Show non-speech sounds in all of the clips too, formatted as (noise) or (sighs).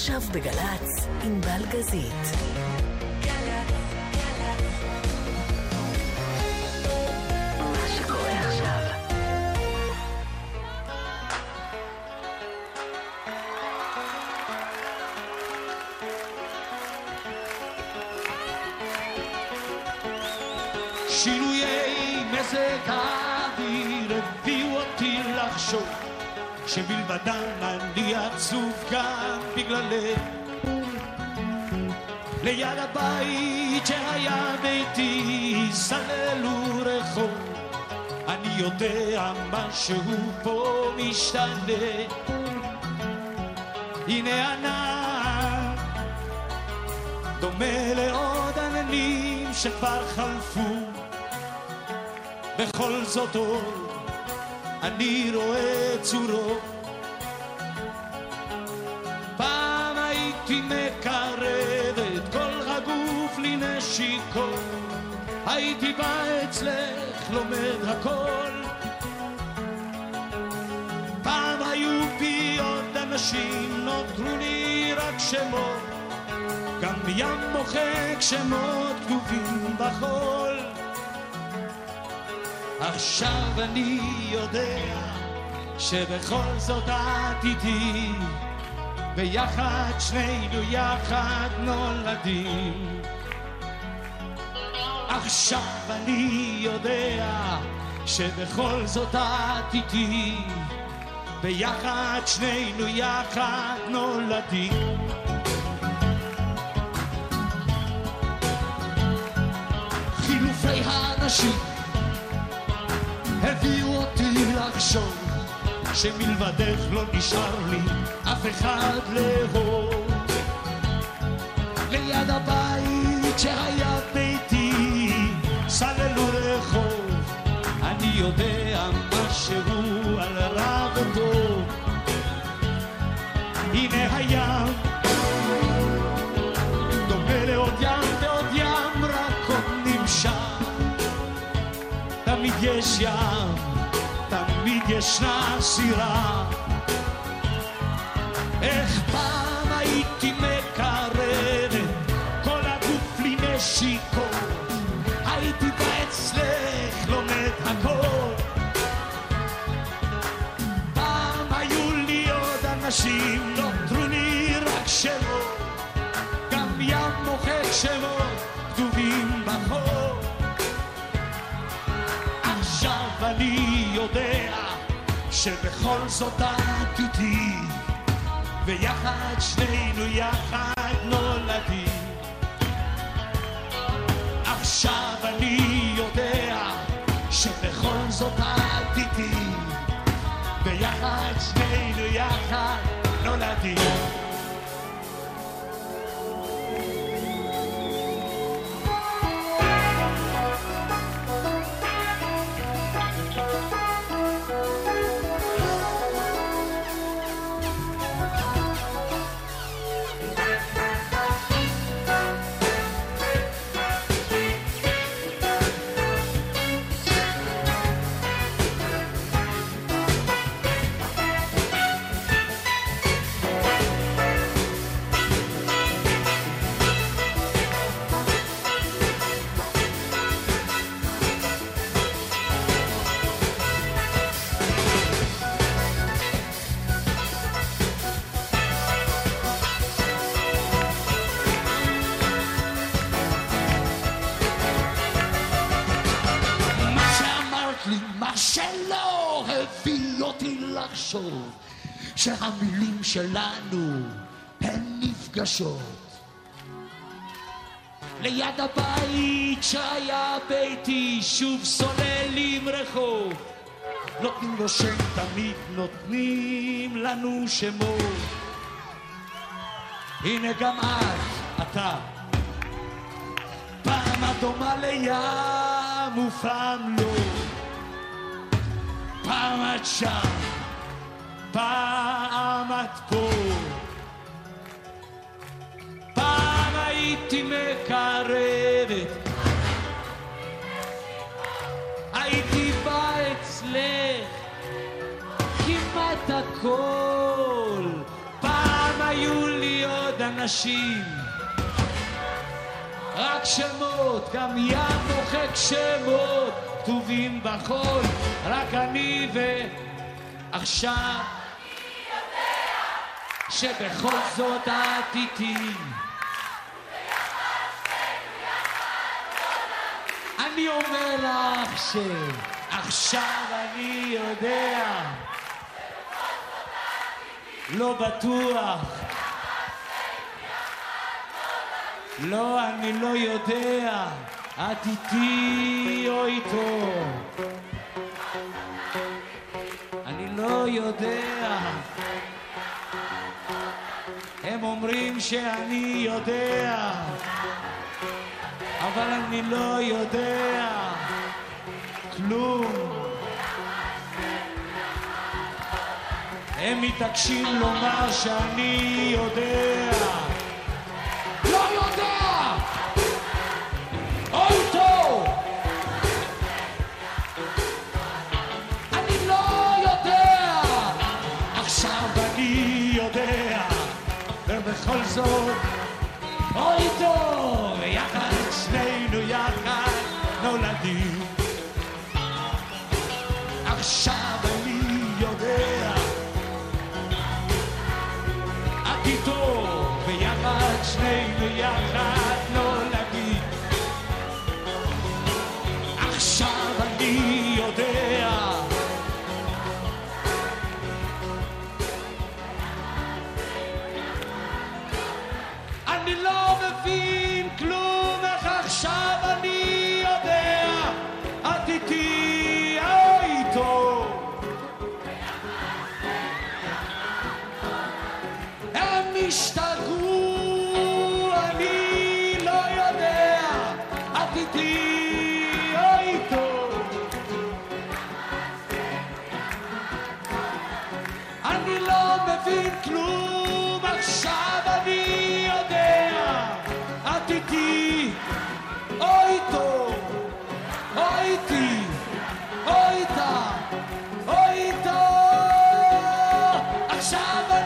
עכשיו בגל"צ, עם בלגזית. שינויי מזג שבלבדם אני עצוב גם בגללך. ליד הבית שהיה ביתי סללו רחוב אני יודע משהו פה משתנה. הנה ענן דומה לעוד עננים שכבר חלפו. בכל זאת עוד אני רואה צורות. פעם הייתי מקרב את כל הגוף לנשיקות, הייתי בא אצלך לומד הכל. פעם היו בי עוד אנשים, נותרו לי רק שמות, גם ים מוחק שמות כתובים בחול. עכשיו אני יודע שבכל זאת את איתי ויחד שנינו יחד נולדים. עכשיו אני יודע שבכל זאת את איתי ביחד שנינו יחד נולדים. חילופי האנשים הביאו אותי לחשוב שמלבדך לא נשאר לי אף אחד לאהוב. ליד הבית שהיה ביתי סללו רחוב, אני יודע ים, תמיד ישנה סירה. איך פעם הייתי מקרב כל הגוף לי נשיקות, הייתי בא אצלך לומד הכל. פעם היו לי עוד אנשים, נותרו לי רק שמות, גם ים מוחק שמות שבכל זאת את איתי ויחד שנינו יחד נולדים. עכשיו אני יודע שבכל זאת את איתי ויחד שנינו יחד נולדים שלנו הן נפגשות. ליד הבית שהיה ביתי שוב סוללים רחוב. נותנים לו שם תמיד נותנים לנו שמות הנה גם את, אתה. פעם את דומה לים ופעם לא. פעם את שם, פעם את פה פעם הייתי מקרבת הייתי בא אצלך כמעט הכל פעם היו לי עוד אנשים. רק שמות, גם ים מוחק שמות, כתובים בחול, רק אני ועכשיו. שבכל זאת את איתי. אני אומר לך שעכשיו אני יודע. לא בטוח. לא, אני לא יודע. את איתי או איתו. אני לא יודע הם אומרים שאני יודע אבל אני לא יודע כלום. הם מתעקשים לומר שאני יודע. זאת, אוי טוב! יחד שנינו יחד נולדים. עכשיו אני יודע, את איתו, ויחד שנינו יחד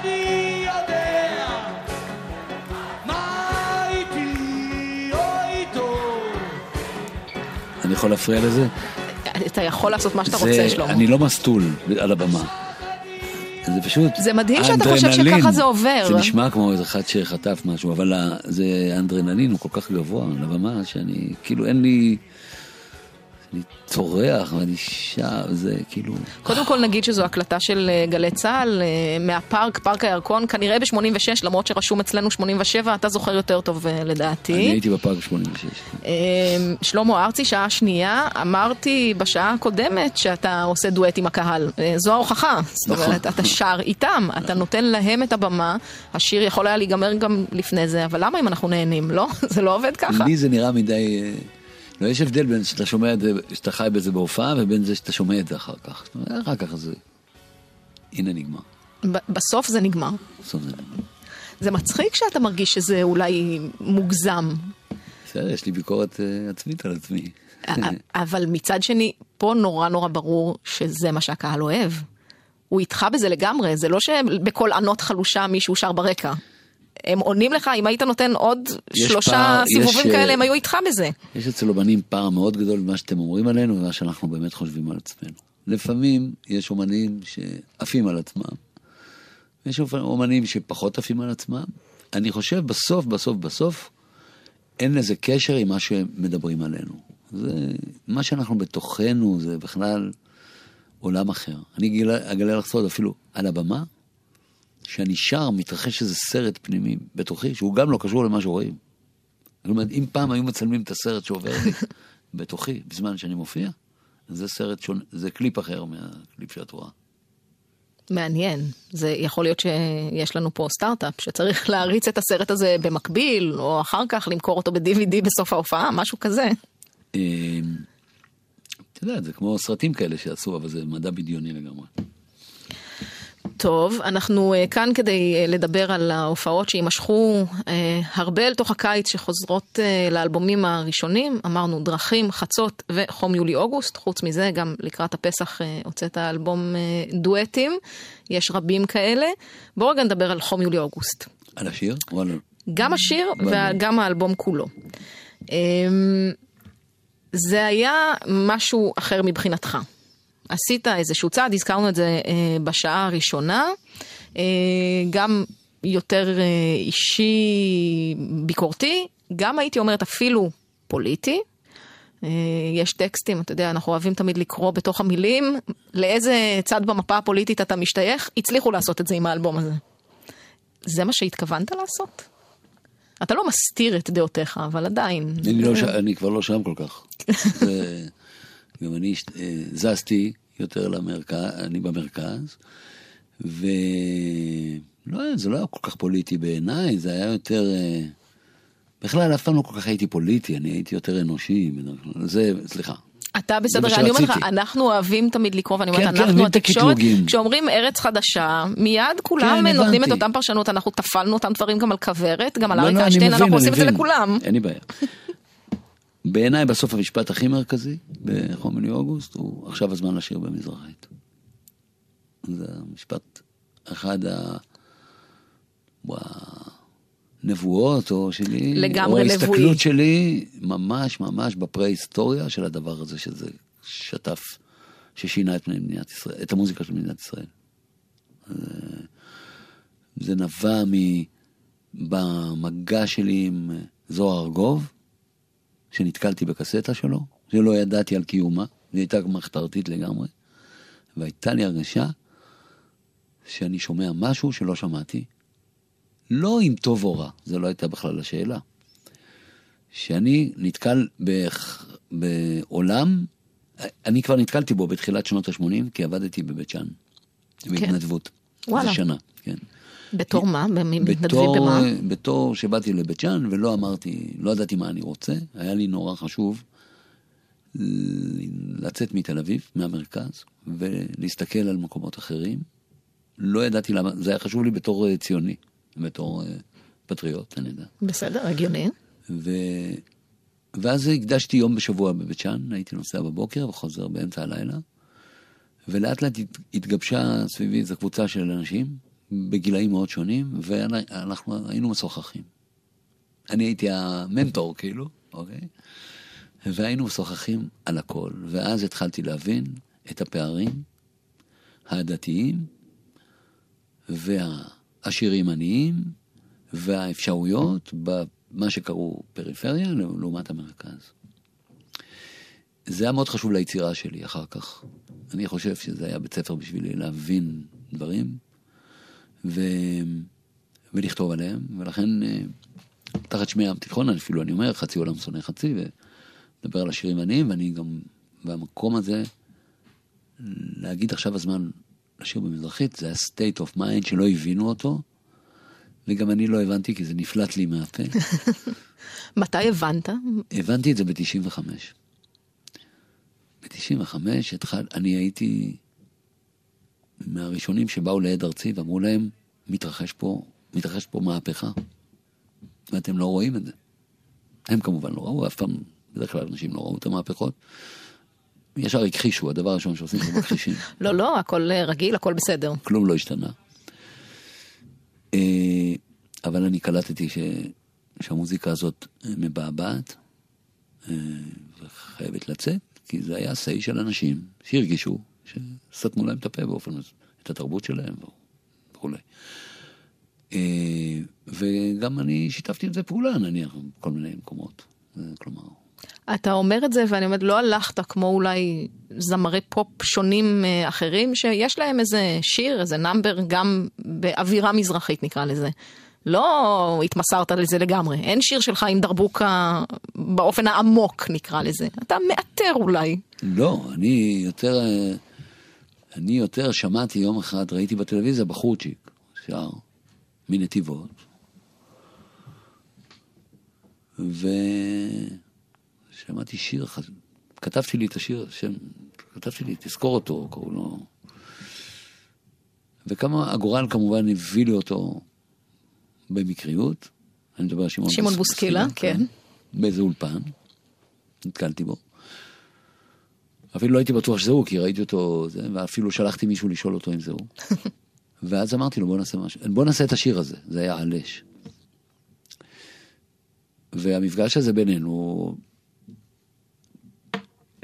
אני יודע, מה איתי או איתו. אני יכול להפריע לזה? אתה יכול לעשות מה שאתה זה- רוצה, שלמה. אני לא מסטול על הבמה. זה פשוט... זה מדהים שאתה חושב. שככה זה עובר. זה נשמע כמו איזה אחד שחטף משהו, אבל זה האנדרנלין הוא כל כך גבוה על הבמה, שאני, כאילו אין לי... אני צורח ואני שר, זה כאילו... קודם כל נגיד שזו הקלטה של אה, גלי צה"ל אה, מהפארק, פארק הירקון, כנראה ב-86, למרות שרשום אצלנו 87, אתה זוכר יותר טוב אה, אני לדעתי. הייתי בפארק 86. אה, שלמה ארצי, שעה שנייה, אמרתי בשעה הקודמת שאתה עושה דואט עם הקהל. זו ההוכחה. זאת נכון, אומרת, אתה. שר איתם, אתה נותן להם את הבמה, השיר יכול היה להיגמר גם לפני זה, אבל למה אם אנחנו נהנים, לא? (laughs) זה לא עובד ככה. לי זה נראה מדי... לא, יש הבדל בין שאתה שומע את זה, שאתה חי בזה בהופעה, ובין זה שאתה שומע את זה אחר כך. אחר כך זה... הנה נגמר. בסוף זה נגמר. בסוף זה נגמר. זה מצחיק שאתה מרגיש שזה אולי מוגזם, בסדר, יש לי ביקורת אה, עצמית על עצמי. אבל מצד שני, פה נורא נורא ברור שזה מה שהקהל אוהב. הוא איתך בזה לגמרי, זה לא שבקול ענות חלושה מישהו שר ברקע. הם עונים לך, אם היית נותן עוד יש שלושה פער, סיבובים יש, כאלה, אה, הם היו איתך בזה. יש אצל אומנים פער מאוד גדול במה שאתם אומרים עלינו ומה שאנחנו באמת חושבים על עצמנו. לפעמים יש אומנים שעפים על עצמם, ויש אומנים שפחות עפים על עצמם. אני חושב בסוף, בסוף, בסוף, אין לזה קשר עם מה שמדברים עלינו. זה, מה שאנחנו בתוכנו זה בכלל עולם אחר. אני אגלה, אגלה לך סוד אפילו על הבמה, שאני שר, מתרחש איזה סרט פנימי בתוכי, שהוא גם לא קשור למה שרואים. זאת אומרת, אם פעם היו מצלמים את הסרט שעובר לי (laughs) בתוכי, בזמן שאני מופיע, זה סרט שונה, זה קליפ אחר מהקליפ שאת רואה. מעניין. זה יכול להיות שיש לנו פה סטארט-אפ שצריך (laughs) להריץ את הסרט הזה במקביל, או אחר כך למכור אותו ב-DVD בסוף ההופעה, משהו כזה. אה, את יודעת, זה כמו סרטים כאלה שעשו, אבל זה מדע בדיוני לגמרי. טוב, אנחנו אה, כאן כדי אה, לדבר על ההופעות שיימשכו אה, הרבה אל תוך הקיץ שחוזרות אה, לאלבומים הראשונים. אמרנו דרכים, חצות וחום יולי-אוגוסט. חוץ מזה, גם לקראת הפסח אה, הוצאת אלבום דואטים. יש רבים כאלה. בואו רגע נדבר על חום יולי-אוגוסט. על השיר? גם השיר. וגם האלבום כולו. אמ, זה היה משהו אחר מבחינתך. עשית איזשהו צעד, הזכרנו את זה אה, בשעה הראשונה, אה, גם יותר אה, אישי, ביקורתי, גם הייתי אומרת אפילו פוליטי. יש טקסטים, אתה יודע, אנחנו אוהבים תמיד לקרוא בתוך המילים לאיזה צד במפה הפוליטית אתה משתייך, הצליחו לעשות את זה עם האלבום הזה. זה מה שהתכוונת לעשות? אתה לא מסתיר את דעותיך, אבל עדיין. אני, לא, ש... אני כבר לא שם כל כך. (laughs) זה... גם אני אה, זזתי יותר למרכז, אני במרכז, ולא, זה לא היה כל כך פוליטי בעיניי, זה היה יותר... אה, בכלל, אף פעם לא כל כך הייתי פוליטי, אני הייתי יותר אנושי. זה, סליחה. אתה בסדר, אני אומרת לך. אנחנו אוהבים תמיד לקרוא, ואני אומרת, כן, כן, אנחנו מבין את התקשורת. כשאומרים ארץ חדשה, מיד כולם כן, נותנים את. אותם פרשנות, אנחנו טפלנו אותם דברים גם על כוורת, גם על לא, אריק לא, אני איינשטיין, מבין, אנחנו אני עושים את זה מבין. לכולם. אין לי בעיה. בעיניי בסוף המשפט הכי מרכזי בחום יולי אוגוסט הוא עכשיו הזמן לשיר במזרחית. זה המשפט, אחד. הנבואות או שלי, לגמרי או נבואי. ההסתכלות שלי ממש ממש בפרה-היסטוריה של הדבר הזה שזה שטף, ששינה את מדינת ישראל, את המוזיקה של מדינת ישראל. זה- זה נבע. במגע שלי עם זוהר ארגוב, שנתקלתי בקסטה שלו, שלא ידעתי על קיומה, היא הייתה מחתרתית לגמרי, והייתה לי הרגשה שאני שומע משהו שלא שמעתי, לא אם טוב או רע, זו לא הייתה בכלל השאלה. שאני נתקל בח... בעולם, אני כבר נתקלתי בו בתחילת שנות ה-80, כי עבדתי בבית שאן, בהתנדבות. וואלה. זה שנה, כן. בתור מה? מתנדבים בתור, במה? בתור שבאתי לבית שאן ולא אמרתי, לא ידעתי מה אני רוצה, היה לי נורא חשוב לצאת מתל אביב, מהמרכז, ולהסתכל על מקומות אחרים. לא ידעתי למה, זה היה חשוב לי בתור אה, ציוני, בתור אה, פטריוט, אני יודע. בסדר, הגיוני. ו... ואז הקדשתי יום בשבוע בבית שאן, הייתי נוסע בבוקר וחוזר באמצע הלילה, ולאט לאט הת- התגבשה סביבי איזו קבוצה של אנשים, בגילאים מאוד שונים, ואנחנו היינו משוחחים. אני הייתי המנטור, כאילו, אוקיי? והיינו משוחחים על הכל, ואז התחלתי להבין את הפערים העדתיים והעשירים עניים והאפשרויות במה שקראו פריפריה לעומת המרכז. זה היה מאוד חשוב ליצירה שלי אחר כך. אני חושב שזה היה בית ספר בשבילי להבין דברים ו... ולכתוב עליהם, ולכן אה, תחת שמי ים תיכון, אפילו אני אומר, חצי עולם שונא חצי, ולדבר על השירים עניים, ואני גם, והמקום הזה, להגיד עכשיו הזמן לשיר במזרחית, זה היה state of mind שלא הבינו אותו, וגם אני לא הבנתי, כי זה נפלט לי מהפה. (laughs) מתי הבנת? הבנתי את זה ב-95. ב-95 התחל, אני הייתי מהראשונים שבאו לעד ארצי ואמרו להם, מתרחש פה, מתרחש פה מהפכה, ואתם לא רואים את זה. הם כמובן לא ראו, אף פעם, בדרך כלל אנשים לא ראו את המהפכות. ישר הכחישו, הדבר הראשון שעושים זה מכחישים. (laughs) לא, לא, הכל אה, רגיל, הכל בסדר. כלום לא השתנה. אה, אבל אני קלטתי ש... שהמוזיקה הזאת מבעבעת אה, וחייבת לצאת, כי זה היה סיי של אנשים שהרגישו שסתמו להם את הפה באופן, את התרבות שלהם וכולי. אה, וגם אני שיתפתי עם זה פעולה, נניח, בכל מיני מקומות. אה, כלומר, אתה אומר את זה, ואני אומרת, לא הלכת כמו אולי זמרי פופ שונים אה, אחרים, שיש להם איזה שיר, איזה נאמבר, גם באווירה מזרחית נקרא לזה. לא התמסרת לזה לגמרי. אין שיר שלך עם דרבוקה באופן העמוק נקרא לזה. אתה מאתר אולי. לא, אני יותר, אני יותר שמעתי יום אחד, ראיתי בטלוויזיה בחורצ'יק, שר, מנתיבות, ושמעתי שיר, חז- כתבתי לי את השיר, שם, כתבתי לי, תזכור אותו, קראו לו, וכמה, הגורל כמובן הביא לי אותו במקריות, אני מדבר על שמעון, שמעון בוס- בוסקילה, כן. באיזה אולפן, נתקלתי בו. אפילו לא הייתי בטוח שזה הוא, כי ראיתי אותו, זה, ואפילו שלחתי מישהו לשאול אותו אם זה הוא. (laughs) ואז אמרתי לו, בוא נעשה משהו, בוא נעשה את השיר הזה, זה היה עלש. והמפגש הזה בינינו,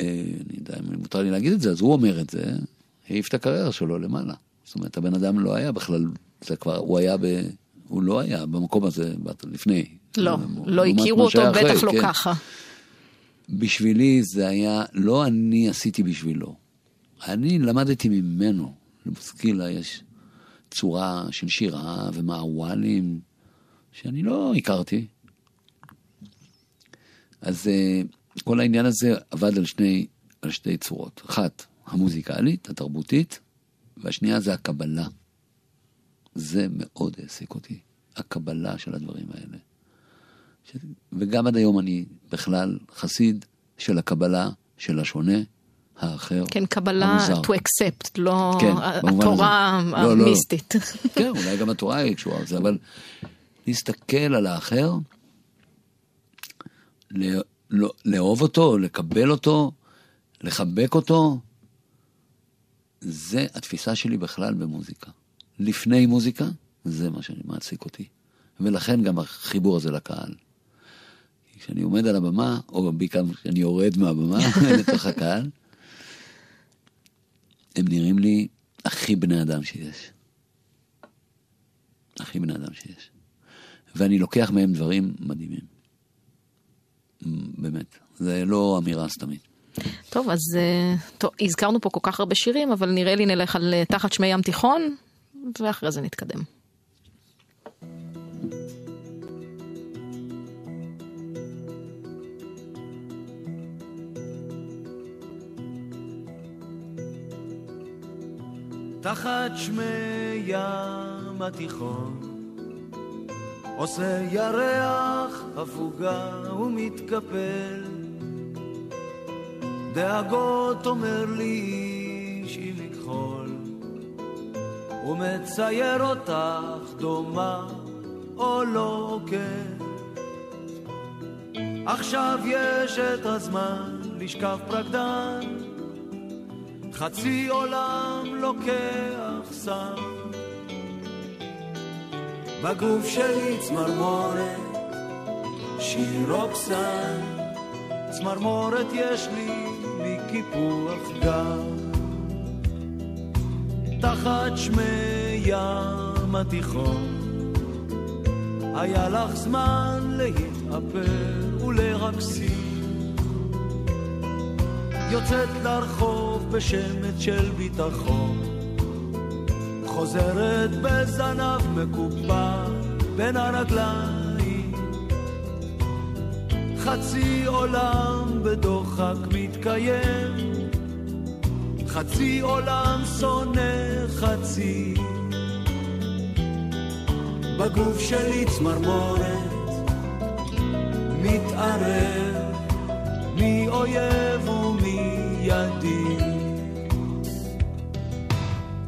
אה, אני יודע אם מותר לי להגיד את זה, אז הוא אומר את זה, העיף את הקריירה שלו למעלה. זאת אומרת, הבן אדם לא היה בכלל, זה כבר, הוא היה ב... הוא לא היה במקום הזה לפני. לא, לא הכירו אותו, בטח לא כן. ככה. בשבילי זה היה, לא אני עשיתי בשבילו, אני למדתי ממנו. לבוסקילה יש צורה של שירה ומעוואלים שאני לא הכרתי. אז אה, כל העניין הזה עבד על שני, על שתי צורות. אחת, המוזיקלית, התרבותית, והשנייה זה הקבלה. זה מאוד העסיק אותי, הקבלה של הדברים האלה. ש... וגם עד היום אני בכלל חסיד של הקבלה של השונה, האחר, כן, קבלה המוזר. to accept, לא כן, התורה לא, לא, לא. המיסטית. לא. (laughs) כן, אולי גם התורה היא קשורה לזה, אבל להסתכל על האחר, לא, לאהוב אותו, לקבל אותו, לחבק אותו, זה התפיסה שלי בכלל במוזיקה. לפני מוזיקה, זה מה שמעסיק אותי. ולכן גם החיבור הזה לקהל. כשאני עומד על הבמה, או בעיקר כשאני יורד מהבמה (laughs) לתוך הקהל, הם נראים לי הכי בני אדם שיש. הכי בני אדם שיש. ואני לוקח מהם דברים מדהימים. באמת, זה לא אמירה סתמית. טוב, אז אה, טוב, הזכרנו פה כל כך הרבה שירים, אבל נראה לי נלך על אה, תחת שמי ים תיכון, ואחרי זה נתקדם. תחת שמי ים התיכון. עושה ירח הפוגה ומתקפל. דאגות אומר לי איש עם מכחול ומצייר אותך דומה או לא כן. עכשיו יש את הזמן לשכב פרקדן חצי עולם לוקח סם בגוף שלי צמרמורת, שיר רוקסן, צמרמורת יש לי מקיפוח גב. תחת שמי ים התיכון, היה לך זמן להתאפר ולרקסים. יוצאת לרחוב בשמץ של ביטחון. חוזרת בזנב מקופע בין הרגליים. חצי עולם בדוחק מתקיים. חצי עולם שונא חצי. בגוף שלי צמרמורת מתערב. מי אויב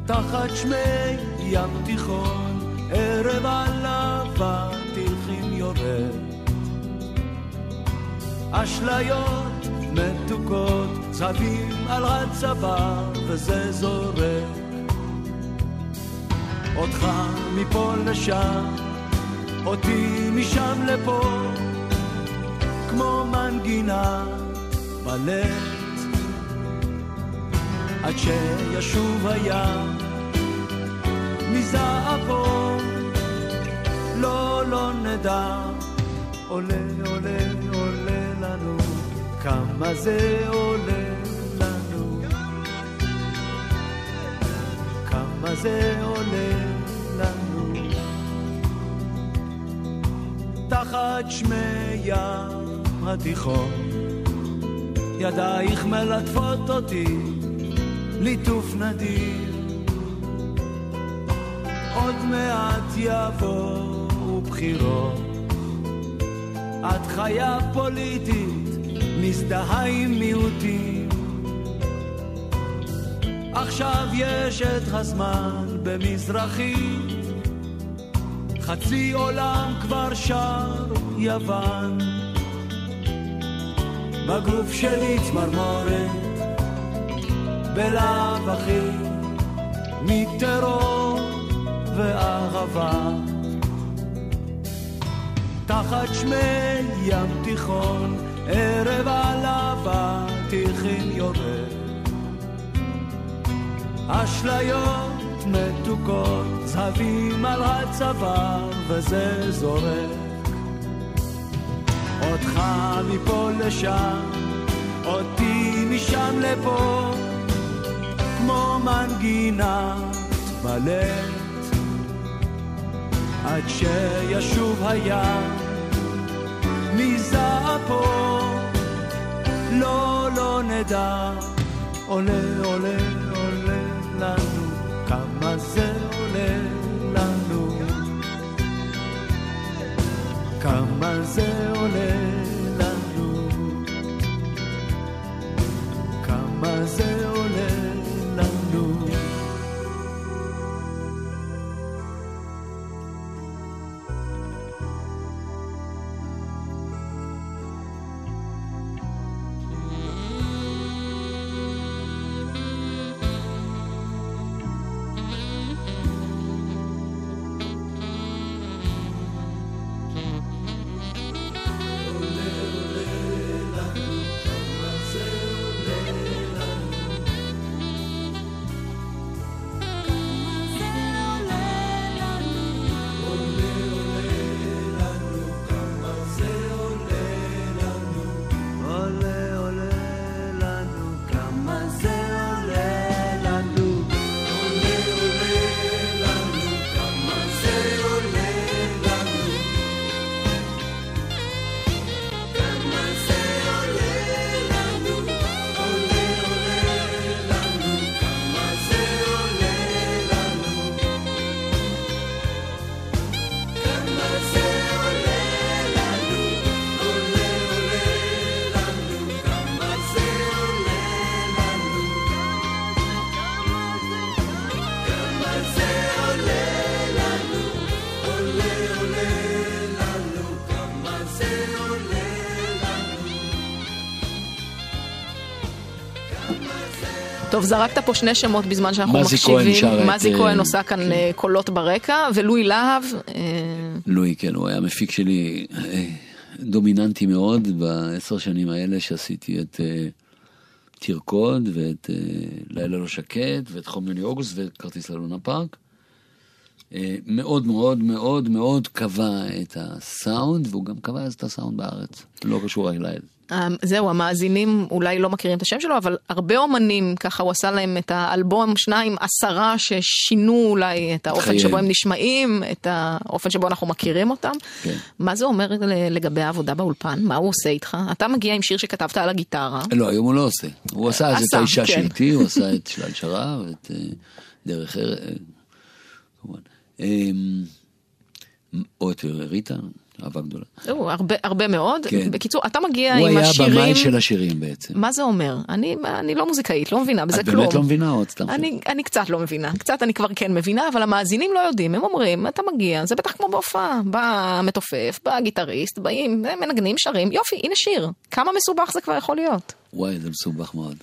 תחת שמי ים תיכון, ערב עלבה תלכים יורד. אשליות מתוקות, צבים על הצבא, וזה זורק. אותך מפה לשם, אותי משם לפה, כמו מנגינה בלב. עד שישוב הים. מזעפו לא, לא נדע. עולה, עולה, עולה לנו. כמה זה עולה לנו. כמה זה עולה לנו. תחת שמי ים התיכון. ידייך מלטפות אותי ליטוף נדיר. עוד מעט יבואו בחירות. את חיה פוליטית, מזדהה עם מיעוטים. עכשיו יש את הזמן במזרחית, חצי עולם כבר שר יוון. בגוף שלי צמרמורת בלאו הכי מטרור ואהבה. תחת שמי ים תיכון, ערב על אבטיחים יורד. אשליות מתוקות, זהבים על הצוואר וזה זורק. אותך מפה לשם, אותי משם לפה, כמו מנגינת בלט, עד שישוב הים מזעפו, לא, לא נדע, עולה, עולה, עולה לנו, כמה זה עולה לנו, כמה זה עולה טוב, זרקת פה שני שמות בזמן שאנחנו מזי מקשיבים. כהן שר את, מזי אה, כהן עושה כאן אה, קולות ברקע, ולואי להב, אה, לואי, כן, הוא היה מפיק שלי דומיננטי מאוד בעשר שנים האלה שעשיתי את תרקוד ואת לילה לא שקט ואת חום יוני אוגוסט ואת כרטיס ללונה פארק. מאוד מאוד מאוד מאוד קבע את הסאונד, והוא גם קבע אז את הסאונד בארץ, לא קשור. אה, זהו, המאזינים אולי לא מכירים את השם שלו, אבל הרבה אומנים, ככה הוא עשה להם את האלבום שניים, עשרה ששינו אולי את האופן חייהם. שבו הם נשמעים, את האופן שבו אנחנו מכירים אותם. כן. מה זה אומר לגבי העבודה באולפן? מה הוא עושה איתך? אתה מגיע עם שיר שכתבת על הגיטרה. לא, היום הוא לא עושה. הוא עשה אז את האישה כן. שאיתי, הוא עשה את שלל שרה ואת אה, דרך ארץ, אה, כמובן. אמ, או את ריטה, אהבה גדולה. זהו, הרבה, הרבה מאוד. כן. בקיצור, אתה מגיע הוא עם היה השירים... במאי של השירים בעצם. מה זה אומר? אני, אני לא מוזיקאית, לא מבינה בזה את כלום. באמת לא מבינה או את סתם... אני, אני קצת לא מבינה, קצת אני כבר כן מבינה, אבל המאזינים לא יודעים, הם אומרים, אתה מגיע, זה בטח כמו בהופעה, בא המתופף, בא הגיטריסט, באים, מנגנים, שרים, יופי, הנה שיר. כמה מסובך זה כבר יכול להיות? וואי, זה מסובך מאוד.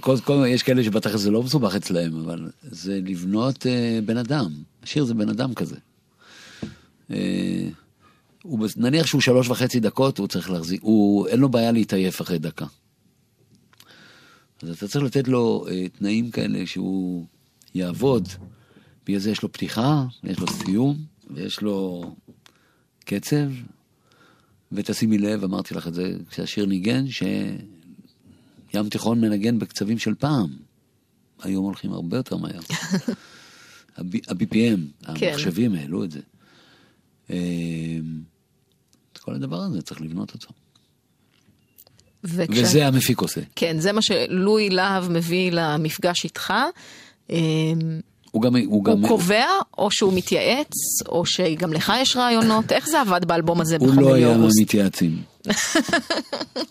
כל, כל, יש כאלה שבטח זה לא מסובך אצלהם, אבל זה לבנות אה, בן אדם. השיר זה בן אדם כזה. אה, הוא, נניח שהוא שלוש וחצי דקות, הוא צריך להחזיק, הוא, אין לו בעיה להתעייף אחרי דקה. אז אתה צריך לתת לו אה, תנאים כאלה שהוא יעבוד. בגלל זה יש לו פתיחה, יש לו סיום, ויש לו קצב, ותשימי לב, אמרתי לך את זה כשהשיר ניגן, שים תיכון מנגן בקצבים של פעם. היום הולכים הרבה יותר מהר. (laughs) ה-BPM, כן. המחשבים העלו את זה. אה, את כל הדבר הזה צריך לבנות אותו. וכש... וזה המפיק עושה. כן, זה מה שלואי להב מביא למפגש איתך. אמ, הוא גם... הוא גם... הוא קובע, או שהוא מתייעץ, או שגם לך יש רעיונות, איך זה עבד באלבום הזה הוא בחום לא היה אוגוסט? מהמתייעצים. (laughs)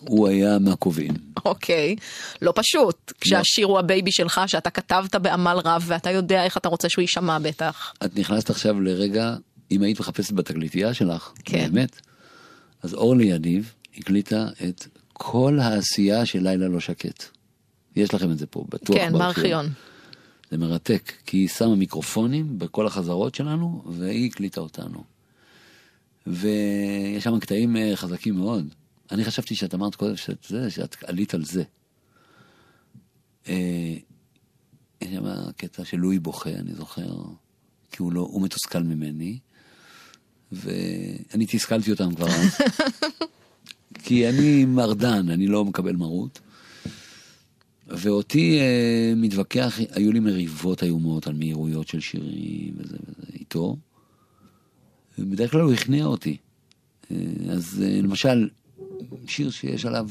הוא היה מהקובעים. אוקיי, לא פשוט. כשהשיר הוא ה baby שלך, שאתה כתבת בעמל רב, ואתה יודע איך אתה רוצה שהוא יישמע בטח. את נכנסת עכשיו לרגע, אם היית מחפשת בתקליטייה שלך, כן. באמת, אז אורלי יניב הקליטה את כל העשייה של לילה לא שקט. יש לכם את זה פה, בטוח. כן, בארכיון. זה מרתק, כי היא שמה מיקרופונים בכל החזרות שלנו, והיא הקליטה אותנו. ויש שם קטעים אה, חזקים מאוד. אני חשבתי שאת אמרת קודם שאת, זה, שאת עלית על זה. אה, יש שם קטע של לואי בוכה, אני זוכר, כי הוא, לא, הוא מתוסכל ממני, ואני תסכלתי אותם כבר אז. (laughs) כי אני מרדן, אני לא מקבל מרות. ואותי אה, מתווכח, היו לי מריבות איומות על מהירויות של שירים וזה וזה איתו. ובדרך כלל הוא הכניע אותי. אה, אז אה, למשל, שיר שיש עליו,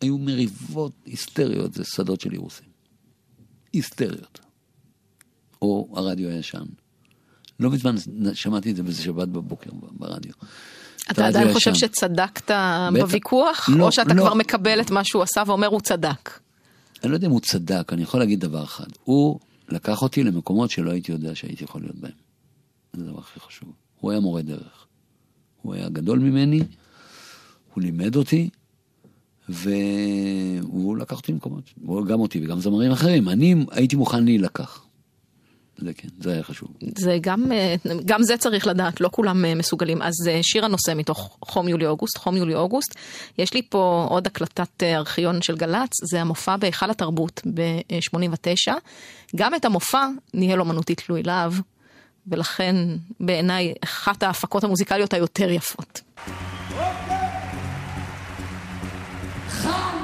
היו מריבות היסטריות, זה שדות של אירוסים. היסטריות. או הרדיו הישן. לא מזמן שמעתי את זה באיזה שבת בבוקר ברדיו. אתה עדיין חושב שצדקת בוויכוח? לא, או שאתה לא. כבר מקבל את מה שהוא עשה ואומר הוא צדק? אני לא יודע אם הוא צדק, אני יכול להגיד דבר אחד. הוא לקח אותי למקומות שלא הייתי יודע שהייתי יכול להיות בהם. זה הדבר הכי חשוב. הוא היה מורה דרך. הוא היה גדול ממני, הוא לימד אותי, והוא לקח אותי למקומות, גם אותי וגם זמרים אחרים. אני הייתי מוכן להילקח. זה כן, זה היה חשוב. זה גם, אה, גם זה צריך לדעת, לא כולם אה, מסוגלים. אז אה, שיר הנושא מתוך חום יולי-אוגוסט, חום יולי-אוגוסט. יש לי פה עוד הקלטת ארכיון של גל"צ, זה המופע בהיכל התרבות ב-89. גם את המופע ניהל אומנותי תלוי להב, ולכן בעיניי אחת ההפקות המוזיקליות היותר יפות. חם,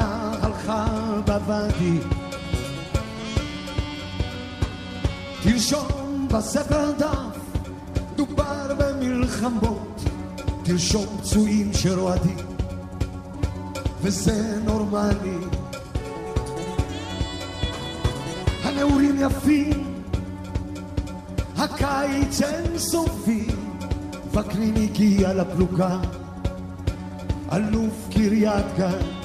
הלכה בוואדי. תרשום בספר דף, דובר במלחמות, תרשום פצועים שרועדים, וזה נורמלי. הנעורים יפים הקיץ אינסופי, וקנין הגיע לפלוגה, אלוף קריית גת.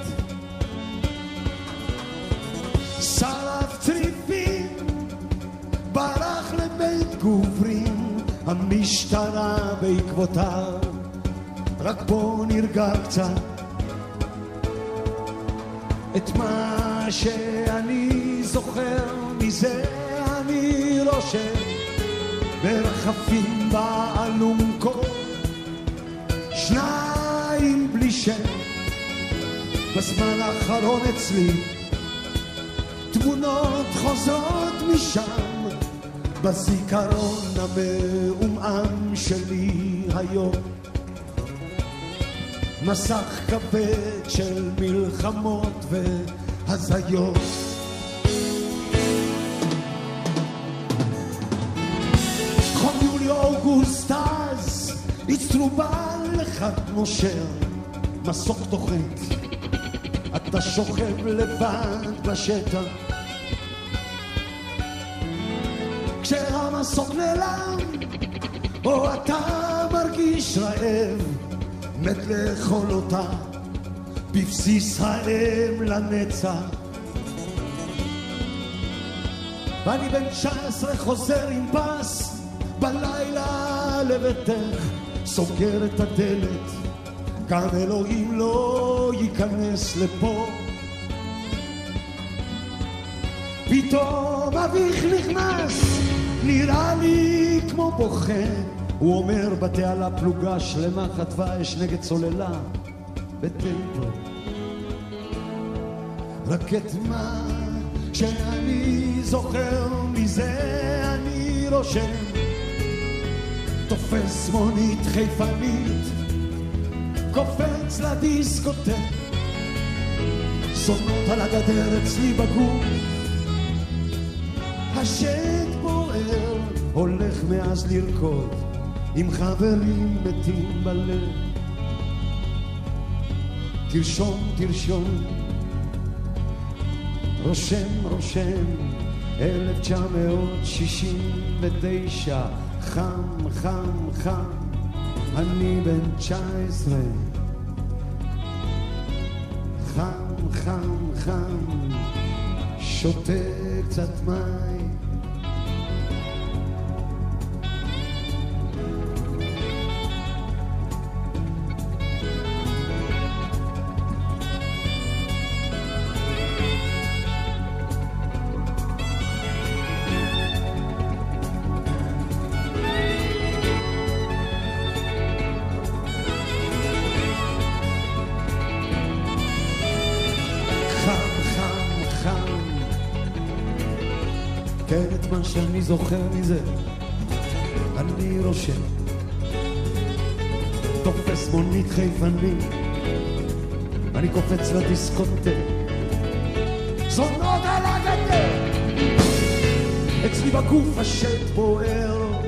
המשטרה בעקבותיו, רק בוא נרגע קצת. את מה שאני זוכר מזה אני רושם. מרחפים באלונקות, שניים בלי שם. בזמן האחרון אצלי, תמונות חוזרות משם, בזיכרון המעומעם שלי היום. מסך כבד של מלחמות והזיות. חום יולי-אוגוסט אז, אצטרובל אחד נושר, מסוק תוכנית, אתה שוכב לבד בשטח. כשהמסוק נעלם, או אתה מרגיש רעב, מת לאכול אותה בבסיס האם לנצח. ואני בן 19 חוזר עם פס בלילה לביתך, סוגר את הדלת, גם אלוהים לא ייכנס לפה. פתאום אביך נכנס, נראה לי כמו בוכה. הוא אומר, בתעלה פלוגה שלמה חטבה אש נגד צוללה בטמפו. רק את מה שאני זוכר מזה אני רושם. תופס מונית חיפנית, קופץ לדיסקוטק. זונות על הגדר אצלי בגוף, השד בוער. מאז לרקוד עם חברים מתים בלב. תרשום, תרשום, רושם, רושם, 1969, חם, חם, חם, אני בן 19. חם, חם, חם, שותה קצת מים. חיפני, אני קופץ לדיסקוטק. זונות על הגדר! אצלי בגוף השט בוער,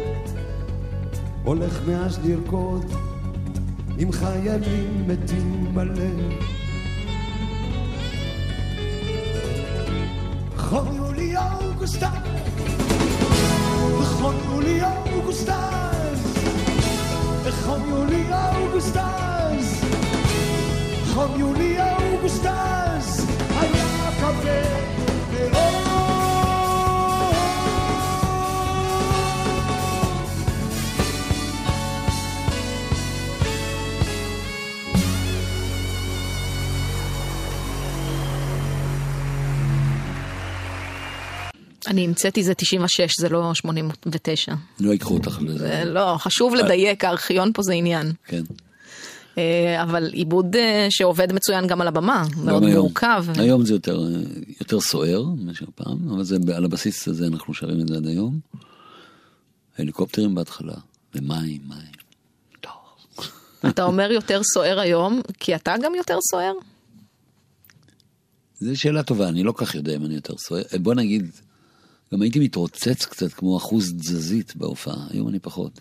הולך מאז לרקוד עם חיילים מתים בלב. נכון יולי אוגוסטס, נכון יולי אוגוסטס, נכון יולי אוגוסטס, אני המצאתי זה 96, זה לא 89. לא ייקחו אותך לזה. זה לא, חשוב לדייק, הארכיון פה זה עניין. כן. אה, אבל עיבוד אה, שעובד מצוין גם על הבמה, מאוד היום. מורכב. היום זה יותר, אה, יותר סוער מאשר פעם, אבל זה על הבסיס הזה אנחנו שרים את זה עד היום. הליקופטרים בהתחלה, ומים, מים. אתה אומר יותר סוער היום, כי אתה גם יותר סוער? זו שאלה טובה, אני לא כך יודע אם אני יותר סוער. בוא נגיד, גם הייתי מתרוצץ קצת כמו אחוז תזזית בהופעה, היום אני פחות.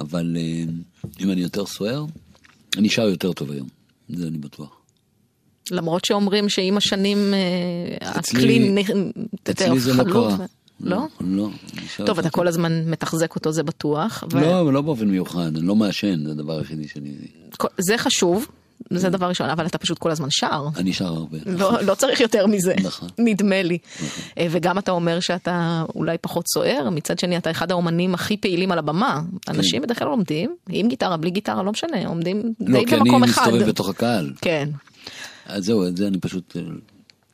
אבל אה, אם אני יותר סוער, אני שר יותר טוב היום, זה אני בטוח. למרות שאומרים שעם השנים אה, אצלי- הכלי אצלי זה לא קרה. לא? לא. טוב, אתה כל הזמן מתחזק אותו, זה בטוח. לא, אבל לא באופן מיוחד, אני לא מעשן, זה הדבר היחידי שאני... זה חשוב, זה דבר ראשון, אבל אתה פשוט כל הזמן שר. אני שר הרבה. לא, לא צריך יותר מזה, נכון. נדמה לי. אה, וגם אתה אומר שאתה אולי פחות סוער, מצד שני אתה אחד האומנים הכי פעילים על הבמה. אנשים בדרך כלל עומדים, עם גיטרה, בלי גיטרה, לא משנה, עומדים לא, די כי אני במקום אחד. מסתובב בתוך הקהל. כן, אז זהו, את זה אני פשוט... אה,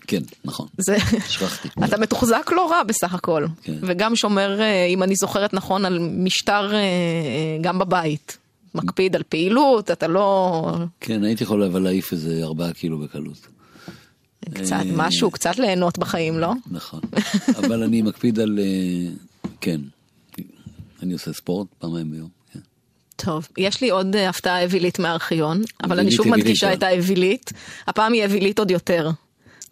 כן, נכון. זה... שכחתי. (laughs) אתה מתוחזק לא רע בסך הכל, כן. וגם שומר, אה, אם אני זוכרת נכון, על משטר גם בבית. מקפיד על פעילות, אתה לא... כן, הייתי יכול אבל להעיף איזה ארבעה קילו בקלות. קצת אה, משהו, קצת ליהנות בחיים, לא? נכון. אבל אני מקפיד על... אה, כן. אני עושה ספורט פעמיים ביום. כן. טוב, יש לי עוד אה, הפתעה אווילית מהארכיון, אבל אני שוב מדגישה. את האווילית, הפעם היא אווילית עוד יותר.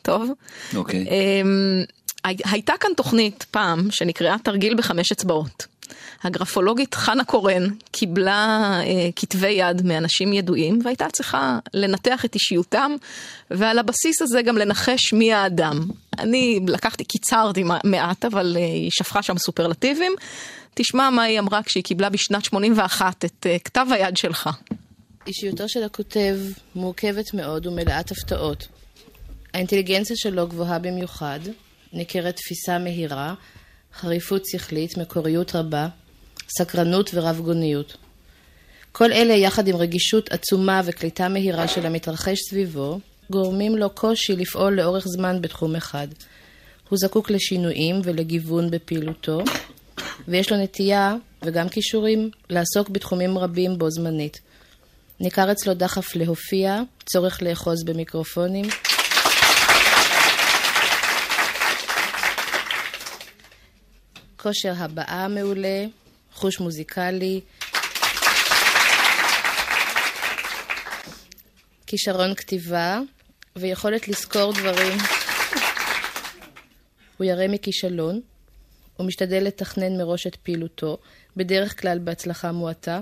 טוב? אוקיי. אמ, הי- הייתה כאן תוכנית פעם שנקראה תרגיל בחמש אצבעות. הגרפולוגית חנה קורן קיבלה אה, כתבי יד מאנשים ידועים והייתה צריכה לנתח את אישיותם ועל הבסיס הזה גם לנחש מי האדם. אני לקחתי, קיצרתי מע- מעט אבל אה, היא שפכה שם סופרלטיבים. תשמע מה היא אמרה כשהיא קיבלה בשנת 81 את אה, כתב היד שלך. אישיותו של הכותב מורכבת מאוד ומלאת הפתעות. האינטליגנציה שלו גבוהה במיוחד, ניכרת תפיסה מהירה, חריפות שכלית, מקוריות רבה, סקרנות ורב גוניות. כל אלה יחד עם רגישות עצומה וקליטה מהירה של המתרחש סביבו, גורמים לו קושי לפעול לאורך זמן בתחום אחד. הוא זקוק לשינויים ולגיוון בפעילותו, ויש לו נטייה, וגם כישורים, לעסוק בתחומים רבים בו זמנית. ניכר אצלו דחף להופיע, צורך לאחוז במיקרופונים. כושר הבעה מעולה, חוש מוזיקלי, כישרון כתיבה ויכולת לזכור דברים. הוא ירא מכישלון, ומשתדל לתכנן מראש את פעילותו, בדרך כלל בהצלחה מועטה.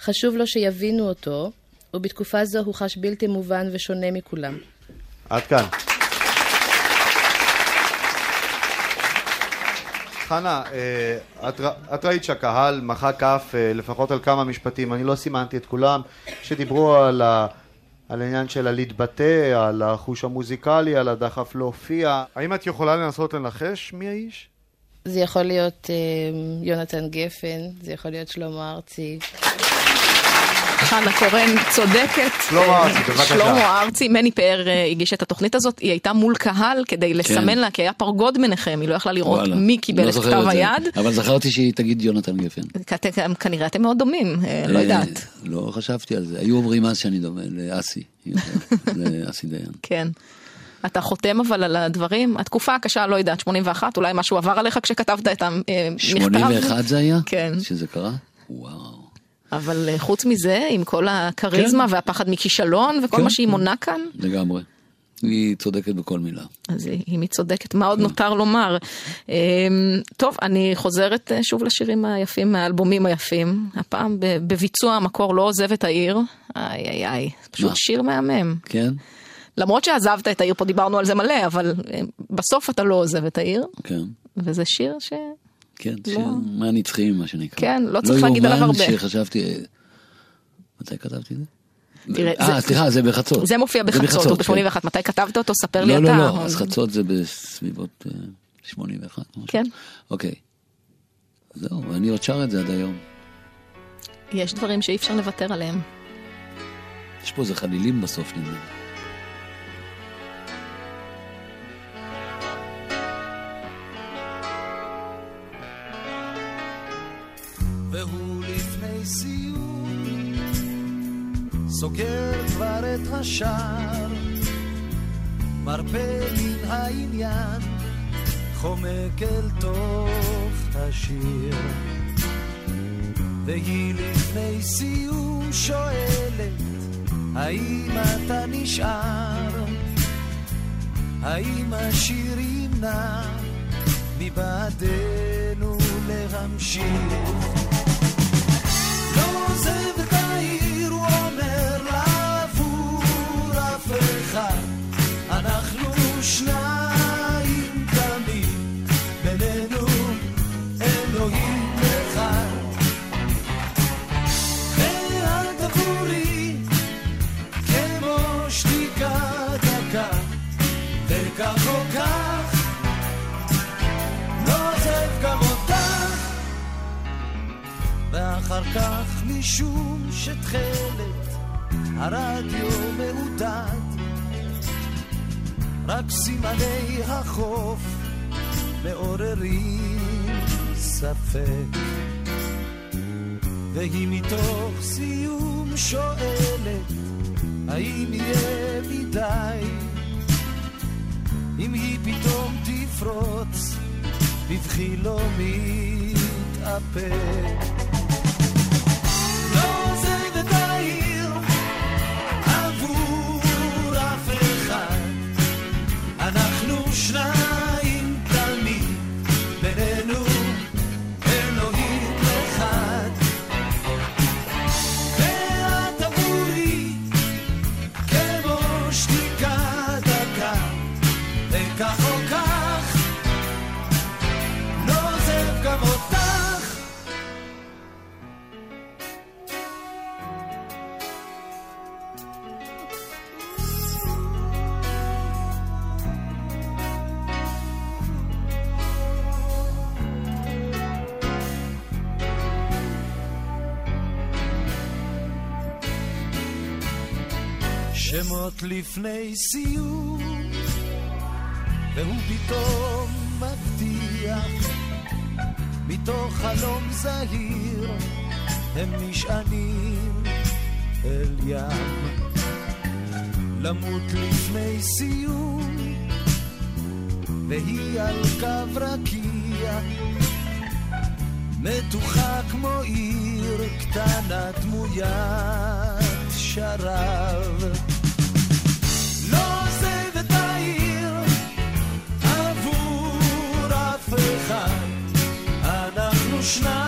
חשוב לו שיבינו אותו, ובתקופה זו הוא חש בלתי מובן ושונה מכולם. עד כאן. חנה, אה, את, ראית שהקהל מחא כף אה, לפחות על כמה משפטים, אני לא סימנתי את כולם, שדיברו על, על העניין של הלהתבטא, על החוש המוזיקלי, על הדחף להופיע. האם את יכולה לנסות לנחש מי האיש? זה יכול להיות אה, יונתן גפן, זה יכול להיות שלמה ארצי. חנה קורן צודקת. שלמה ארצי, בבקשה. שלמה ארצי, מני פאר אה, הגיש את התוכנית הזאת, היא הייתה מול קהל כדי לסמן לה, כי היה פרגוד ביניכם, היא לא יכלה לראות כן. מי קיבל לא את זוכר כתב. היד. אבל זכרתי שהיא תגיד יונתן גפן. כנראה אתם מאוד דומים, אה, לא אה, יודעת. לא חשבתי על זה. היו אומרים אז שאני דומה לאסי. לאסי דיין. כן. אתה חותם אבל על הדברים, התקופה הקשה, לא יודעת, 81, אולי משהו עבר עליך כשכתבת את המכתב. 81 זה היה? כן. שזה קרה? וואו. אבל אה, חוץ מזה, עם כל הכריזמה כן. והפחד מכישלון וכל כן. מה שהיא מונה כאן, לגמרי. היא צודקת בכל מילה. אז אם היא צודקת, מה עוד נותר לומר? אמ, טוב, אני חוזרת אה, שוב לשירים היפים מהאלבומים היפים. הפעם בביצוע המקור לא עוזב את העיר. איי איי איי, פשוט מה? שיר מהמם. כן? למרות שעזבת את העיר, פה דיברנו על זה מלא, אבל אה, בסוף אתה לא עוזב את העיר, כן. וזה שיר ש... כן, לא. שיר מהנצחיים מה שנקרא. כן, לא צריך להגיד עליו הרבה. לא יאומן שחשבתי... מתי כתבתי את זה? תראה, אה, זה- סליחה, זה בחצות. זה מופיע בחצות, הוא כן. ב-81. מתי כתבת אותו? ספר לי לא, אתה. לא, לא, אז חצות זה בסביבות אה, 81. משהו. כן. אוקיי. זהו, ואני עוד שר את זה עד היום. יש דברים שאי אפשר לוותר עליהם. יש פה איזה חלילים בסוף נדמה לי. השער מרפה מן העניין חומק אל תוך השיר והיא לפני סיום שואלת האם אתה נשאר? האם השיר ימנע מבעדנו להמשיך? לא עוזב את העיר, שניים תמיד, כך משום שתכלת הרדיו מעודד רק סימני החוף מעוררים ספק. והיא מתוך סיום שואלת האם יהיה מדי? אם היא פתאום תפרוץ בבכי לא מתאפק לפני סיום, והוא פתאום מבטיח, מתוך חלום זהיר, הם נשענים אל ים. למות לפני סיום, והיא על קו רקיע, מתוחה כמו עיר קטנה דמוית שרב. Нужна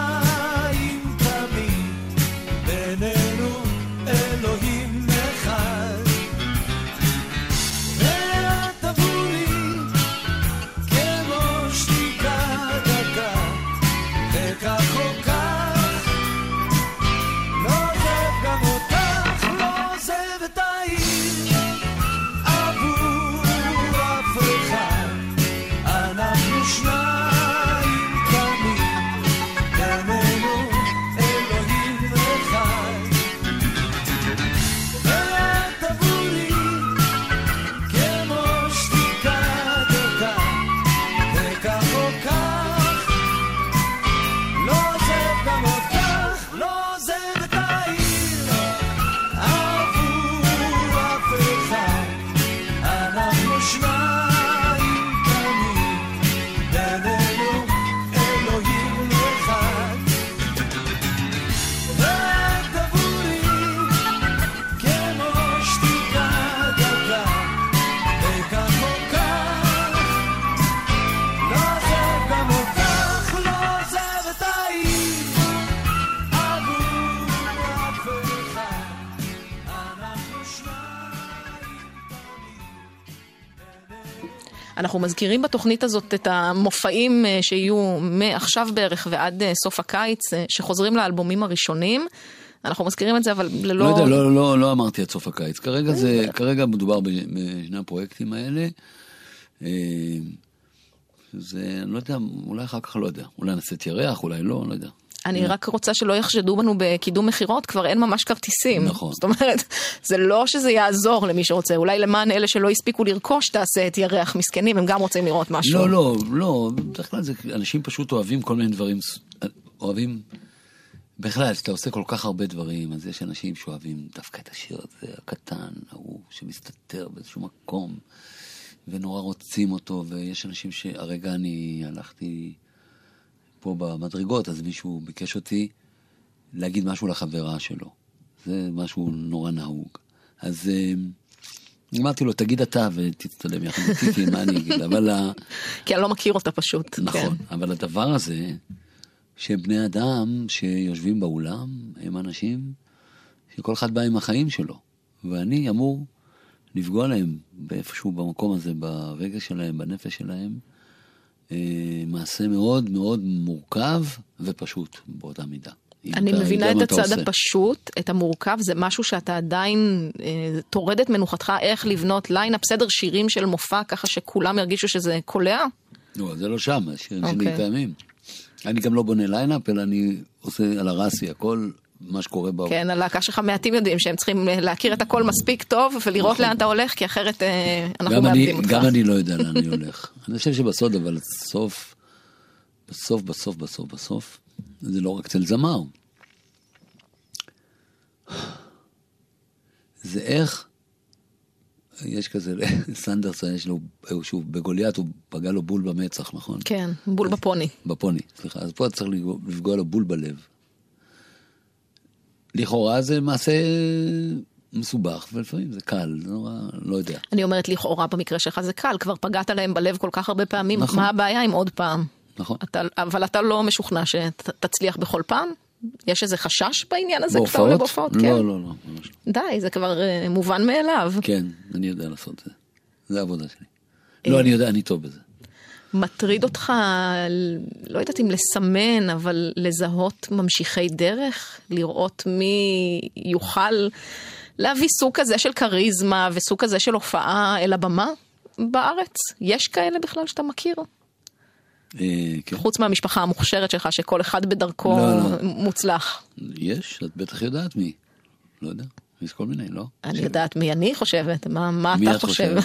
אנחנו מזכירים בתוכנית הזאת את המופעים אה, שיהיו מעכשיו בערך ועד אה, סוף הקיץ, אה, שחוזרים לאלבומים הראשונים. אנחנו מזכירים את זה, אבל ללא... לא יודע, לא, לא, לא אמרתי עד סוף הקיץ. כרגע זה, כרגע מדובר בשני הפרויקטים האלה. זה, אני לא יודע, אולי אחר כך לא יודע. אולי נעשה את ירח, אולי לא, אני לא יודע. אני רק רוצה שלא יחשדו בנו בקידום מכירות, כבר אין ממש כרטיסים. נכון. זאת אומרת, זה לא שזה יעזור למי שרוצה, אולי למען אלה שלא הספיקו לרכוש תעשה את ירח מסכנים, הם גם רוצים לראות משהו. לא, לא, לא, בדרך כלל זה, אנשים פשוט אוהבים כל מיני דברים, אוהבים, בכלל, כשאתה עושה כל כך הרבה דברים, אז יש אנשים שאוהבים דווקא את השיר הזה, הקטן, ההוא, שמסתתר באיזשהו מקום, ונורא רוצים אותו, ויש אנשים שהרגע אני הלכתי פה במדרגות, אז מישהו ביקש אותי להגיד משהו לחברה שלו. זה משהו נורא נהוג. אז אה, אמרתי לו, תגיד אתה ותצטלם יחד איתי, כי מה אני אגיד, אבל... כי אני לא מכיר אותה פשוט. נכון, כן. אבל הדבר הזה, שבני אדם שיושבים באולם, הם אנשים שכל אחד בא עם החיים שלו, ואני אמור לפגוע להם באיפשהו במקום הזה, ברגש שלהם, בנפש שלהם, מעשה מאוד מאוד מורכב ופשוט באותה מידה. אני אתה מבינה את הצד עושה. הפשוט, את המורכב, זה משהו שאתה עדיין אה, טורד את מנוחתך, איך לבנות ליינאפ, סדר שירים של מופע, ככה שכולם ירגישו שזה קולע? לא, זה לא שם, השירים שלי אוקיי. קיימים. אני גם לא בונה ליינאפ, אלא אני עושה על הרסי הכל מה שקורה בעולם. כן, הלהקה שלך מעטים יודעים שהם צריכים אה, להכיר את הכל מספיק טוב ולראות לאן אתה הולך, כי אחרת אה, אנחנו נכון. מאבדים אותך. גם אני לא יודע לאן אני הולך. (laughs) אני חושב שבסוד, אבל בסוף, בסוף, בסוף, בסוף, בסוף, זה לא רק אצל זמר. (sighs) זה איך, יש כזה, (laughs) סנדרסון יש לו, שהוא בגוליית, הוא פגע לו בול במצח, נכון? כן, בול בפוני. בפוני, סליחה. אז פה אתה צריך לפגוע לו בול בלב. לכאורה זה מעשה מסובך, ולפעמים זה קל, נורא, לא יודע. אני אומרת לכאורה במקרה שלך זה קל, כבר פגעת להם בלב כל כך הרבה פעמים, נכון. מה הבעיה עם עוד פעם? נכון. אתה, אבל אתה לא משוכנע שתצליח בכל פעם? יש איזה חשש בעניין הזה כבר בהופעות? לבהופעות? כן. לא, לא, לא, לא. די, זה כבר אה, מובן מאליו. כן, אני יודע לעשות את זה. זה העבודה שלי. אה. לא, אני יודע, אני טוב בזה. מטריד אותך, לא יודעת אם לסמן, אבל לזהות ממשיכי דרך? לראות מי יוכל להביא סוג כזה של כריזמה וסוג כזה של הופעה אל הבמה בארץ? יש כאלה בכלל שאתה מכיר? אה, כן. חוץ מהמשפחה המוכשרת שלך, שכל אחד בדרכו לא, לא. מוצלח. יש, את בטח יודעת מי. לא יודע, יש כל מיני, לא? אני יודעת מי אני חושבת, מה, אתה את חושב?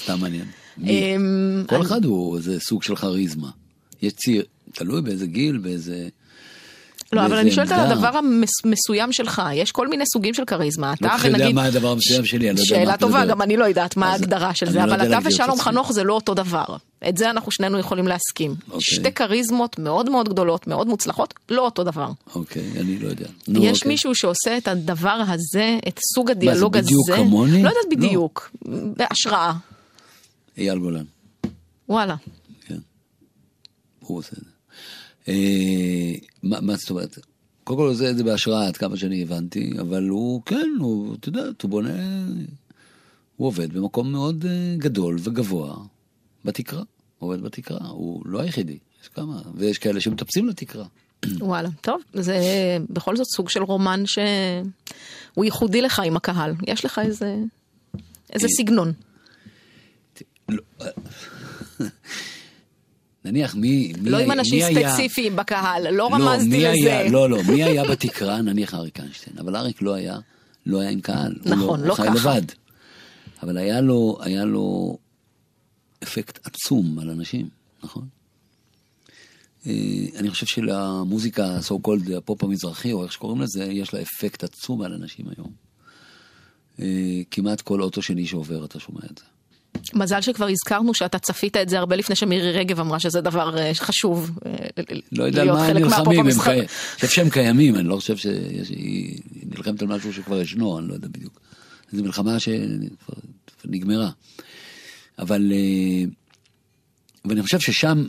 סתם מעניין. אמ, כל אחד הוא איזה סוג של כריזמה. יש ציר, תלוי באיזה גיל, באיזה... לא, אבל אני שואלת על. הדבר המסוים שלך, יש כל מיני סוגים של כריזמה. לא אתה כל כך יודע ונגיד... מה הדבר המסוים שלי, אני לא יודע מה שאלה טובה. גם אני לא יודעת מה ההגדרה של זה, לא אבל אתה ושלום. חנוך זה לא אותו דבר. את זה אנחנו שנינו יכולים להסכים. אוקיי. שתי כריזמות מאוד מאוד גדולות, מאוד מוצלחות, לא אותו דבר. אוקיי, אני לא יודע. יש אוקיי. מישהו שעושה את הדבר הזה, את סוג הדיאלוג הזה. בדיוק כמוני? לא יודעת לא. בדיוק, בהשראה. אייל גולן. וואלה. כן. הוא עושה את זה. אה, מה מה זאת אומרת? קודם כל הוא עושה את זה בהשראה, עד כמה שאני הבנתי, אבל הוא, כן, הוא, את יודעת, הוא בונה... הוא עובד במקום מאוד אה, גדול וגבוה, בתקרה. עובד בתקרה, הוא לא היחידי, יש כמה, ויש כאלה שמטפסים לתקרה. (clears throat) וואלה, טוב, זה בכל זאת סוג של רומן שהוא ייחודי לך עם הקהל. יש לך איזה, איזה אה, סגנון. (laughs) לא, נניח מי, מי, לא עם היה- אנשים מי היה- ספציפיים בקהל, לא לא, רמזתי לזה. היה, לא, לא, מי היה (laughs) בתקרה? נניח אריק איינשטיין, אבל אריק לא היה, לא היה עם קהל. נכון, לא חי ככה. לבד. אבל היה לו, היה לו אפקט עצום על אנשים, נכון? אה, אני חושב שלמוזיקה, so called הפופ המזרחי, או איך שקוראים לזה, יש לה אפקט עצום על אנשים היום. אה, כמעט כל אוטו שני שעובר, אתה שומע את זה. מזל שכבר הזכרנו שאתה צפית את זה הרבה לפני שמירי רגב אמרה שזה דבר אה, חשוב. אה, לא יודע על מה הם נלחמים, אני חושב שהם קיימים, אני לא חושב שהיא נלחמת על משהו שכבר ישנו, אני לא יודע בדיוק. זו מלחמה שכבר נגמרה. אבל, אה, אבל אני חושב ששם,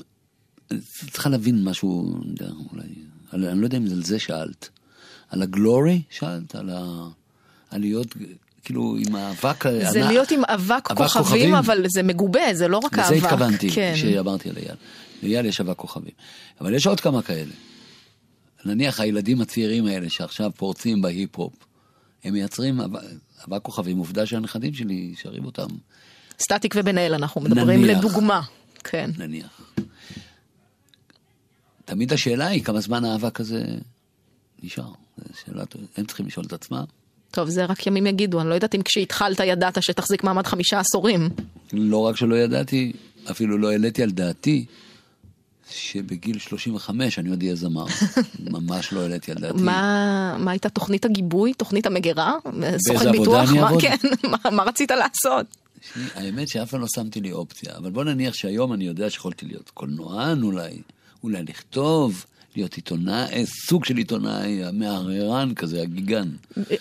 צריכה להבין משהו, אני יודע, אולי, אני לא יודע אם על זה שאלת. על הגלורי שאלת? על ה... על להיות כאילו עם האבק זה להיות עם אבק כוכבים, אבל זה מגובה, זה לא רק האבק. לזה התכוונתי, כן. כשאמרתי על אייל. לאייל יש אבק כוכבים. אבל יש עוד כמה כאלה. נניח הילדים הצעירים האלה שעכשיו פורצים בהיפ-הופ, הם מייצרים אבק- אבק כוכבים, עובדה שהנכדים שלי שרים אותם, סטטיק ובן אל, אנחנו מדברים נניח. לדוגמה. כן. נניח. תמיד השאלה היא כמה זמן האבק הזה נשאר. זו שאלה, הם צריכים לשאול את עצמם. טוב, זה רק ימים יגידו, אני לא יודעת אם כשהתחלת ידעת שתחזיק מעמד חמישה עשורים. לא רק שלא ידעתי, אפילו לא העליתי על דעתי שבגיל 35 אני עוד אהיה זמר. (laughs) ממש לא העליתי על דעתי. מה, מה הייתה תוכנית הגיבוי, תוכנית המגירה? סוכן ביטוח? אני מה? כן, (laughs) מה, מה רצית לעשות? תשמעי, האמת שאף פעם לא שמתי לי אופציה, אבל בוא נניח שהיום אני יודע שיכולתי להיות קולנוען אולי, אולי לכתוב, להיות עיתונאי, סוג של עיתונאי, המהררן כזה, הגיגן.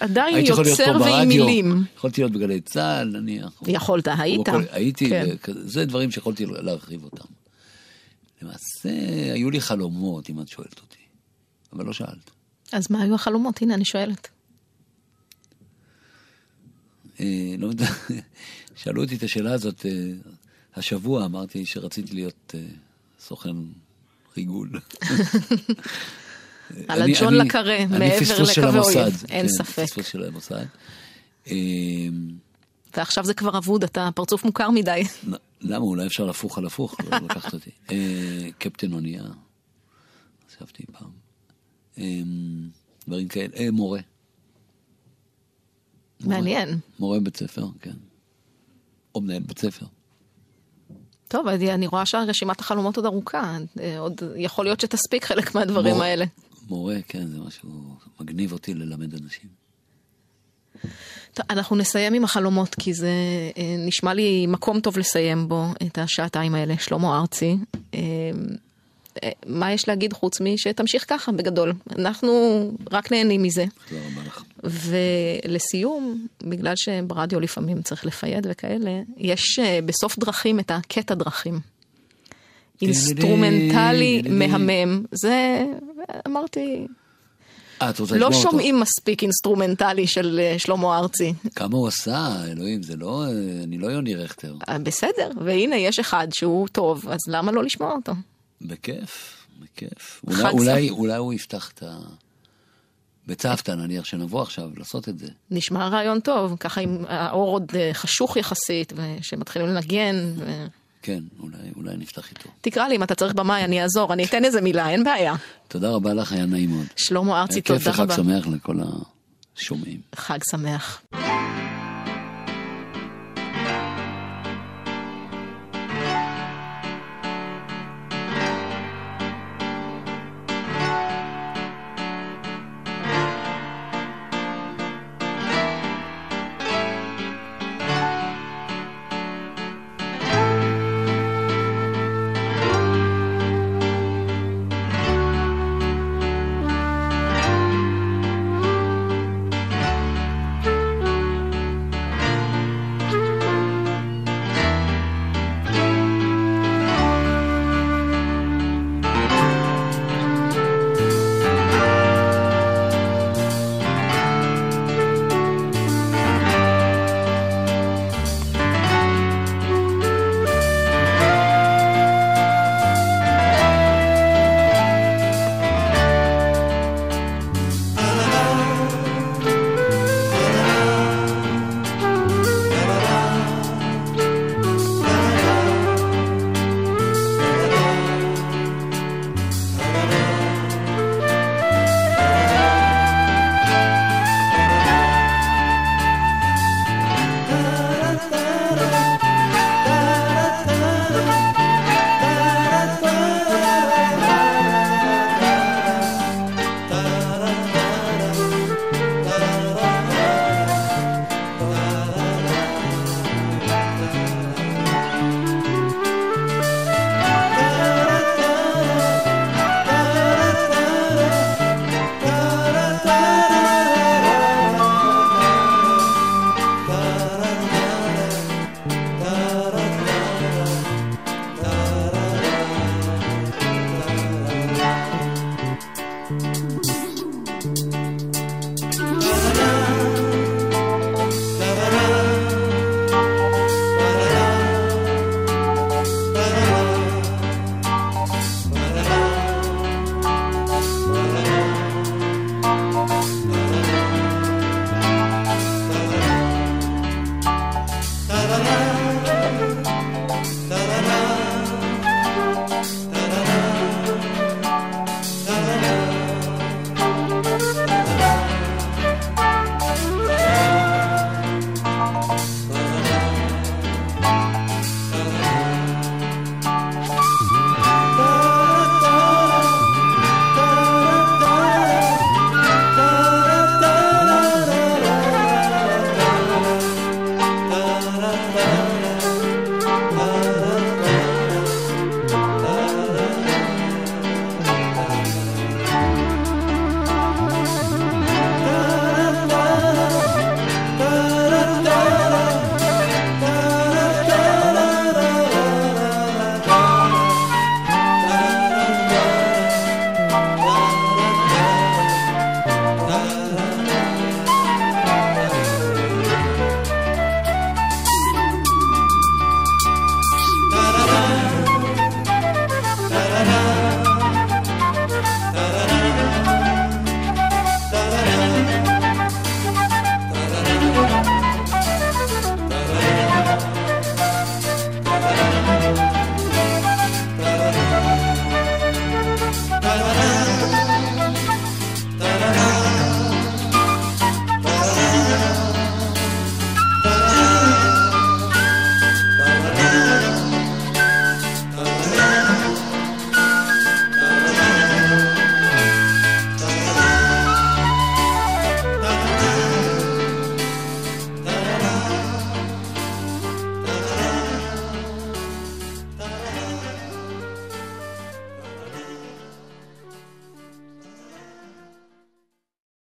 עדיין יוצר ועם ברדיו, מילים. יכולתי להיות בגלי צה"ל נניח. יכולת, היית. בכל- הייתי, כן. וכזה, זה דברים שיכולתי להרחיב אותם. למעשה, היו לי חלומות, אם את שואלת אותי, אבל לא שאלת. אז מה היו החלומות? הנה, אני שואלת. אה, לא יודע, (laughs) שאלו אותי את השאלה הזאת אה, השבוע, אמרתי שרציתי להיות אה, סוכן ריגול. (laughs) על הג'ון לקרה, מעבר לקווי אויב, המוסד, אין כן, ספק. פספוס של המוסד. אה, ועכשיו זה כבר אבוד, אתה פרצוף מוכר מדי. למה? אולי אפשר להפוך על הפוך, לא (laughs) לקחת אותי. אה, קפטן אונייה, חשבתי פעם. אה, דברים כאלה. אה, מורה. מעניין. מורה בית ספר, כן. או מנהל בית ספר. טוב, אני אני רואה שרשימת החלומות עוד ארוכה. אה, עוד יכול להיות שתספיק חלק מהדברים מורה- האלה. מורה, כן, זה משהו מגניב אותי ללמד אנשים. טוב, אנחנו נסיים עם החלומות, כי זה אה, נשמע לי מקום טוב לסיים בו את השעתיים האלה. שלמה ארצי, אה, מה יש להגיד חוץ משתמשיך ככה בגדול? אנחנו רק נהנים מזה. תודה רבה. ולסיום, בגלל שברדיו לפעמים צריך ל fade וכאלה, יש אה, בסוף דרכים את הקטע דרכים. אינסטרומנטלי מהמם. זה, אמרתי, אה, לא? שומעים מספיק אינסטרומנטלי של אה, שלמה ארצי. כמה הוא עשה, אלוהים, זה לא, אני לא יוני רכטר. בסדר, והנה יש אחד שהוא טוב, אז למה לא לשמוע אותו? בכיף, בכיף. אולי הוא יפתח את ה... בצוותא נניח שנבוא עכשיו לעשות את זה. נשמע רעיון טוב, ככה עם האור עוד אה, חשוך יחסית, ושמתחילים לנגן. ו... כן, אולי, אולי נפתח איתו. תקרא לי אם אתה צריך במאי, אני אעזור, אני אתן איזה מילה, אין בעיה. תודה רבה לך, היה נעים מאוד. שלמה ארצי, היה כיף תודה וחג רבה. שמח לכל השומעים. חג שמח.